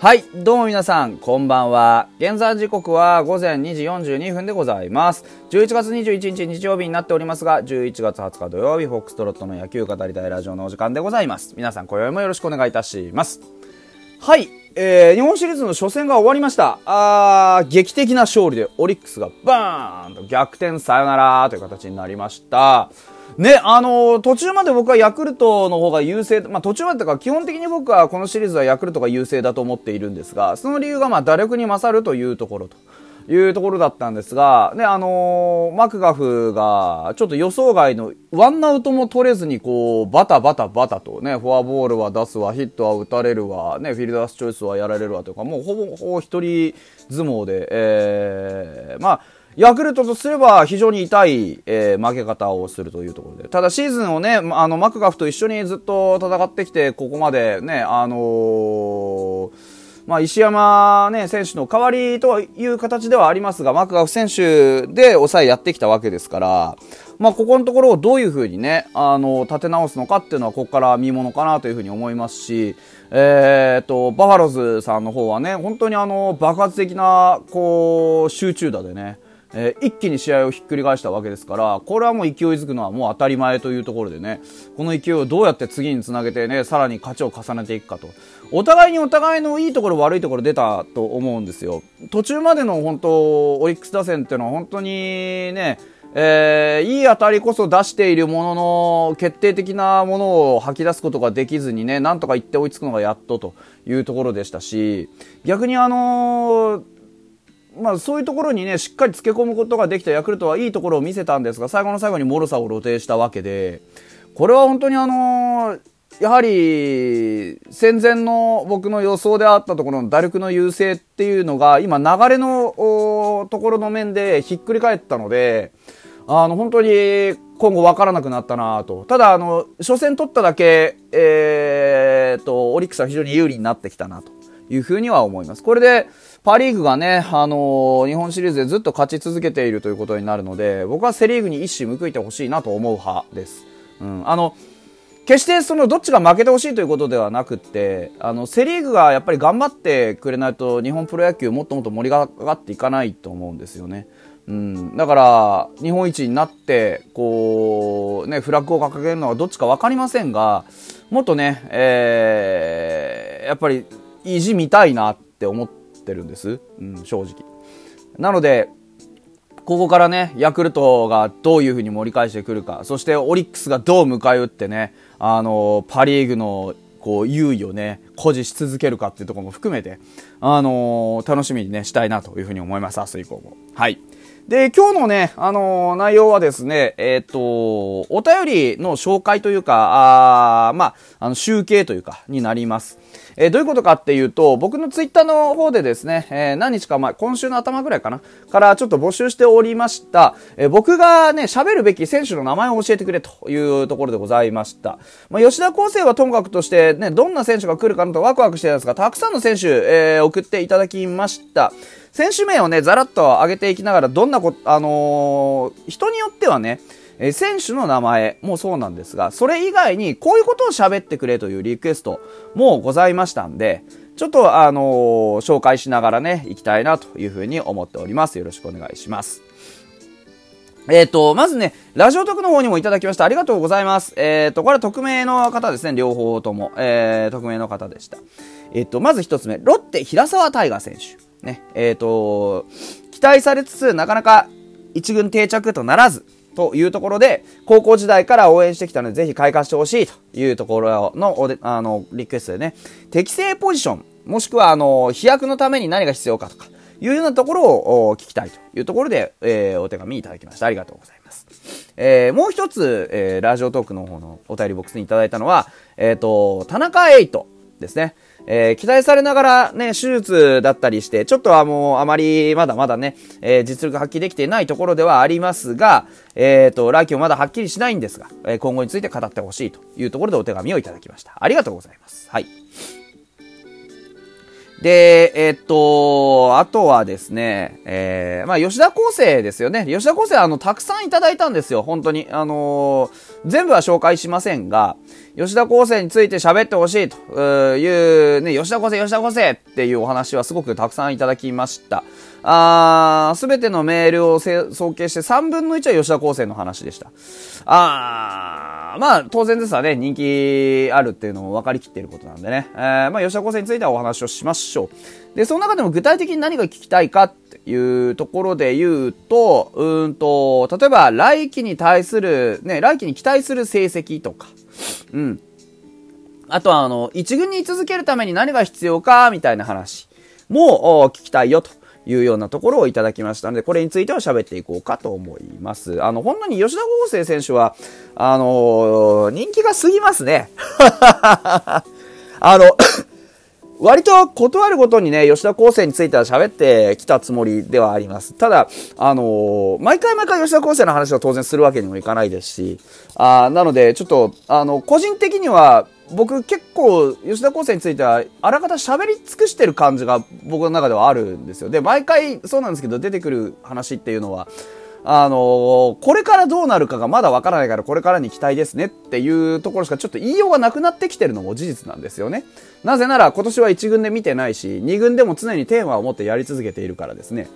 はい、どうも皆さん、こんばんは。現在時刻は午前2時42分でございます。11月21日日曜日になっておりますが、11月20日土曜日、フォックストロットの野球語りたいラジオのお時間でございます。皆さん、今宵もよろしくお願いいたします。はい、えー、日本シリーズの初戦が終わりました。あー、劇的な勝利でオリックスがバーンと逆転サヨナラという形になりました。ね、あのー途中まで僕はヤクルトの方が優勢、まあ途中までとか基本的に僕はこのシリーズはヤクルトが優勢だと思っているんですが、その理由がまあ打力に勝るというところと。いうところだったんですが、ね、あのーマクガフが、ちょっと予想外の、ワンアウトも取れずに、こう、バタバタバタとね、フォアボールは出すわ、ヒットは打たれるわ、ね、フィルダースチョイスはやられるわとか、もうほぼほぼ一人相撲で、えー、まあ、ヤクルトとすれば非常に痛い、えー負け方をするというところで。ただシーズンをね、あの、マクガフと一緒にずっと戦ってきて、ここまでね、あのーまあ、石山、ね、選手の代わりという形ではありますが、マクガフ選手で抑えやってきたわけですから、まあ、ここのところをどういうふうにね、あの、立て直すのかっていうのは、ここから見ものかなというふうに思いますし、えー、と、バファローズさんの方はね、本当にあの、爆発的な、こう、集中打でね、えー一気に試合をひっくり返したわけですから、これはもう勢いづくのはもう当たり前というところでね、この勢いをどうやって次につなげてね、さらに勝ちを重ねていくかと。お互いにお互いのいいところ悪いところ出たと思うんですよ。途中までの本当、オリックス打線っていうのは本当にね、えーいい当たりこそ出しているものの、決定的なものを吐き出すことができずにね、なんとか言って追いつくのがやっとというところでしたし、逆にあのーまあ、そういうところにね、しっかりつけ込むことができたヤクルトはいいところを見せたんですが、最後の最後に脆さを露呈したわけで、これは本当にあのーやはり、戦前の僕の予想であったところの打力の優勢っていうのが、今流れのところの面でひっくり返ったので、あの、本当に今後分からなくなったなと。ただ、あの、初戦取っただけ、えー、と、オリックスは非常に有利になってきたなというふうには思います。これで、パリーグがね、あの日本シリーズでずっと勝ち続けているということになるので、僕はセリーグに一矢報いてほしいなと思う派です。うん。あの、決してそのどっちが負けてほしいということではなくて、あの、セリーグがやっぱり頑張ってくれないと日本プロ野球もっともっと盛り上がっていかないと思うんですよね。うん。だから、日本一になって、こう、ね、フラッグを掲げるのはどっちかわかりませんが、もっとね、えー、やっぱり意地見たいなって思ってるんです。うん、正直。なので、ここからね、ヤクルトがどういう風に盛り返してくるか、そしてオリックスがどう迎え撃ってね、あの、パリーグの、こう、優位をね、誇示し続けるかっていうところも含めて、あの楽しみにね、したいなという風に思います、明日以降も。はい。で、今日のね、あの内容はですね、えっ、と、お便りの紹介というか、あまあ、あの、集計というか、になります。えーどういうことかっていうと、僕のツイッターの方でですね、えー何日か前、今週の頭ぐらいかな、からちょっと募集しておりました、えー僕がね、喋るべき選手の名前を教えてくれというところでございました。まあ、吉田康生はともかくとして、ね、どんな選手が来るかなとワクワクしてたんですが、たくさんの選手、えー送っていただきました。選手名をね、ざらっと上げていきながら、どんなこ、あのー人によってはね、え選手の名前もそうなんですが、それ以外にこういうことを喋ってくれというリクエストもございましたんで、ちょっとあのー紹介しながらね、行きたいなというふうに思っております。よろしくお願いします。えっ、と、まずね、ラジオ特の方にもいただきました。ありがとうございます。えっ、と、これは匿名の方ですね。両方とも。えー、匿名の方でした。えっ、と、まず一つ目、ロッテ平沢大河選手。ね。えっ、と、期待されつつ、なかなか一軍定着とならず、というところで、高校時代から応援してきたので、ぜひ開花してほしいというところの、あの、リクエストでね、適正ポジション、もしくは、あの、飛躍のために何が必要かとか、いうようなところを聞きたいというところで、えーお手紙いただきました。ありがとうございます。えーもう一つ、えーラジオトークの方のお便りボックスにいただいたのは、えっ、と、田中エイトですね。えー期待されながらね、手術だったりして、ちょっとはもうあまりまだまだね、えー実力発揮できていないところではありますが、えっ、と、来季もまだはっきりしないんですが、えー今後について語ってほしいというところでお手紙をいただきました。ありがとうございます。はい。で、えっと、あとはですね、えー、まあ、吉田康生ですよね。吉田康生、あの、たくさんいただいたんですよ、本当に。あのー、全部は紹介しませんが、吉田康生について喋ってほしいという、ね、吉田康生、吉田康生っていうお話はすごくたくさんいただきました。あーすべてのメールを総計して3分の1は吉田康生の話でした。あーまあ、当然ですわね、人気あるっていうのも分かりきっていることなんでね。えー、まあ、吉田康生についてはお話をしましょう。で、その中でも具体的に何が聞きたいかっていうところで言うと、うんと、例えば、来期に対する、ね、来期に期待する成績とか、うん。あとは、あの、一軍に居続けるために何が必要か、みたいな話も聞きたいよと。いうようなところをいただきましたので、これについては喋っていこうかと思います。あの、本当に吉田豪生選手は、あのー、人気が過ぎますね。あの割と断るごとにね、吉田康生については喋ってきたつもりではあります。ただ、あのー、毎回毎回吉田康生の話を当然するわけにもいかないですし、あなので、ちょっと、あの、個人的には、僕結構吉田康生についてはあらかた喋り尽くしてる感じが僕の中ではあるんですよ。で、毎回そうなんですけど出てくる話っていうのは、あの、これからどうなるかがまだわからないからこれからに期待ですねっていうところしかちょっと言いようがなくなってきてるのも事実なんですよね。なぜなら今年は1軍で見てないし、2軍でも常にテーマを持ってやり続けているからですね。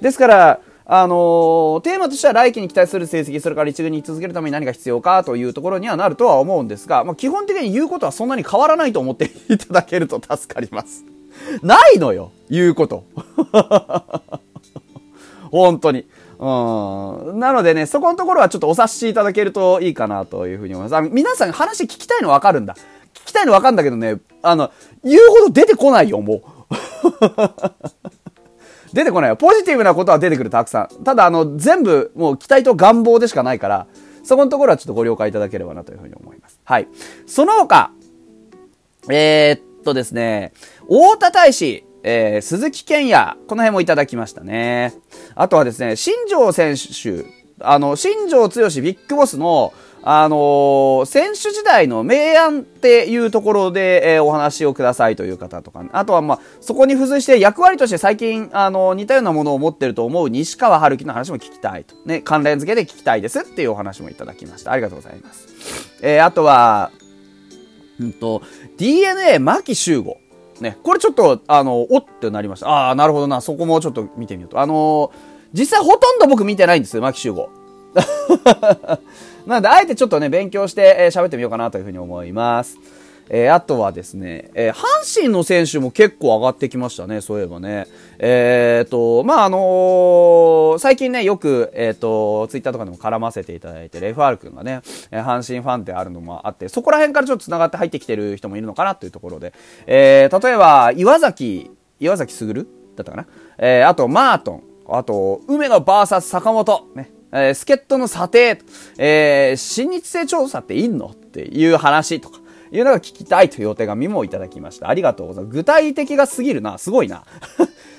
ですから、あの、テーマとしては来季に期待する成績、それから一軍に続けるために何が必要かというところにはなるとは思うんですが、まあ、基本的に言うことはそんなに変わらないと思っていただけると助かります。ないのよ言うこと。本当に。うん。なのでね、そこのところはちょっとお察しいただけるといいかなというふうに思います。あの皆さん話聞きたいのわかるんだ。聞きたいのわかるんだけどね、あの、言うほど出てこないよ、もう。出てこないよ。ポジティブなことは出てくる、たくさん。ただ、あの、全部、もう期待と願望でしかないから、そこのところはちょっとご了解いただければなというふうに思います。はい。その他、えー、っとですね、大田大使、えー、鈴木健也、この辺もいただきましたね。あとはですね、新庄選手、あの、新庄剛志ビッグボスの、あのー、選手時代の明暗っていうところで、えー、お話をくださいという方とか、ね、あとはまあ、そこに付随して役割として最近、あのー、似たようなものを持ってると思う西川春樹の話も聞きたいと。ね、関連付けで聞きたいですっていうお話もいただきました。ありがとうございます。えー、あとは、うんと、DNA 牧修吾。ね、これちょっと、あの、おってなりました。ああ、なるほどな。そこもちょっと見てみようと。あの実際ほとんど僕見てないんですよ、牧集合。なので、あえてちょっとね、勉強して、えー、喋ってみようかなというふうに思います。えー、あとはですね、えー、阪神の選手も結構上がってきましたね、そういえばね。えー、と、まあ、あのー、最近ね、よく、えっ、と、ツイッターとかでも絡ませていただいてレファール君がね、え阪神ファンであるのもあって、そこら辺からちょっと繋がって入ってきてる人もいるのかなというところで、えー、例えば、岩崎、岩崎すぐるだったかな？えー、あと、マートン、あと、梅野 VS 坂本、ね。えー、助っ人の査定、えー、親日性調査っていんの？っていう話とか、いうのが聞きたいというお手紙もいただきました。ありがとうございます。具体的が過ぎるな。すごいな。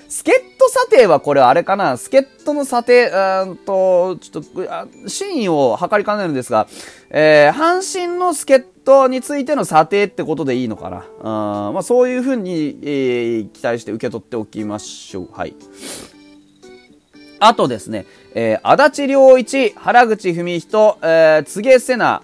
助っ人査定はこれあれかな？助っ人の査定、うんと、ちょっと、真意を測りかねるんですが、えー、阪神の助っ人についての査定ってことでいいのかな？うん、まあそういうふうに、えー、期待して受け取っておきましょう。はい。あとですね、えー、足立良一、原口文人、えー、柘瀬な、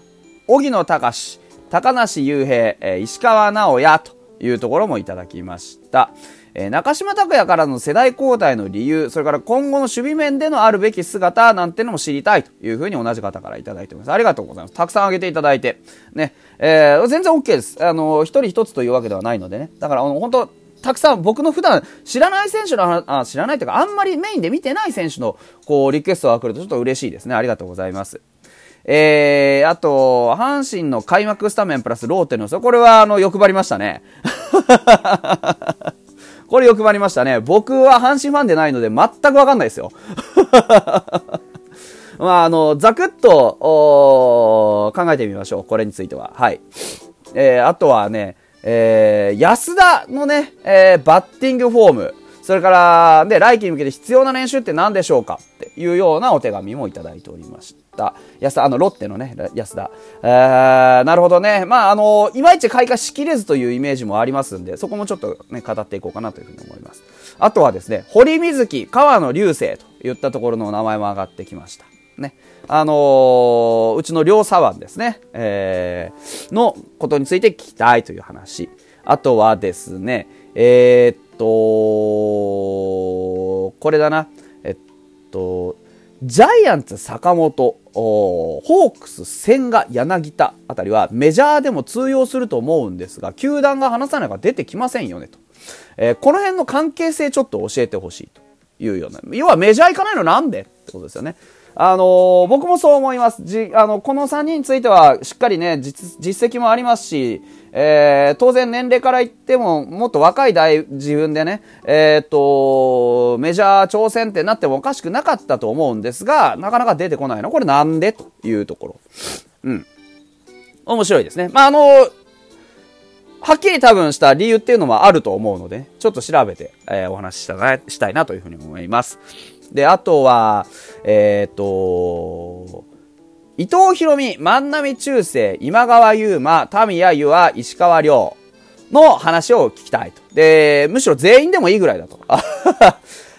荻野隆、高梨雄平、えー、石川直也というところもいただきました。えー、中島拓也からの世代交代の理由、それから今後の守備面でのあるべき姿なんてのも知りたいというふうに同じ方からいただいております。ありがとうございます。たくさんあげていただいて。ね。えー、全然 OK です。あの、一人一つというわけではないのでね。だから、あの、本当たくさん僕の普段知らない選手のあ、知らないというかあんまりメインで見てない選手のこうリクエストが来るとちょっと嬉しいですね。ありがとうございます。えー、あと、阪神の開幕スタメンプラスローテのこれはあの欲張りましたね。これ欲張りましたね。僕は阪神ファンでないので全くわかんないですよ。まあ、あの、ざくっと、考えてみましょう。これについては。はい。えー、あとはね、えー、安田のね、えー、バッティングフォーム、それから、で、来季に向けて必要な練習って何でしょうかっていうようなお手紙もいただいておりました。安田、あの、ロッテのね、安田。えー、なるほどね。まあ、あの、いまいち開花しきれずというイメージもありますんで、そこもちょっとね、語っていこうかなというふうに思います。あとはですね、堀水木、川野流星といったところの名前も上がってきました。ね。あのー、うちの両左腕ですね、えー、のことについて聞きたいという話。あとはですね、えー、っと、これだな。えっと、ジャイアンツ坂本、ホークス千賀柳田あたりはメジャーでも通用すると思うんですが、球団が話さないから出てきませんよねと。えー、この辺の関係性ちょっと教えてほしいというような。要はメジャー行かないのなんでってことですよね。あの、僕もそう思います。じ、あの、この3人については、しっかりね、実、績もありますし、えー、当然年齢から言っても、もっと若い代、自分でね、えっ、と、メジャー挑戦ってなってもおかしくなかったと思うんですが、なかなか出てこないの。これなんでというところ。うん。面白いですね。まあ、あの、はっきり多分した理由っていうのもあると思うので、ちょっと調べて、えー、お話ししたしたいなというふうに思います。で、あとは、えっ、ー、と、伊藤博美、万波中世、今川優馬、田宮優は石川亮の話を聞きたいと。で、むしろ全員でもいいぐらいだと。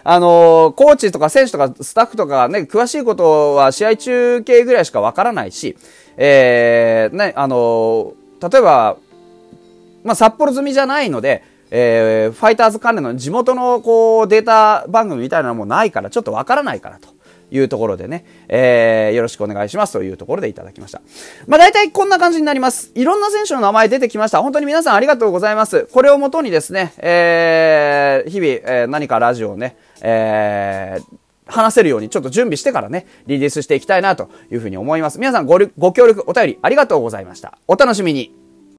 あの、コーチとか選手とかスタッフとかね、詳しいことは試合中継ぐらいしかわからないし、えー、ね、あの、例えば、まあ、札幌済みじゃないので、えー、ファイターズ関連の地元のこうデータ番組みたいなのもないから、ちょっとわからないからと。いうところでね、えー、よろしくお願いしますというところでいただきました。まあ大体こんな感じになります。いろんな選手の名前出てきました。本当に皆さんありがとうございます。これをもとにですね、えー、日々、えー、何かラジオをね、えー、話せるようにちょっと準備してからね、リリースしていきたいなというふうに思います。皆さんごご協力、お便りありがとうございました。お楽しみに。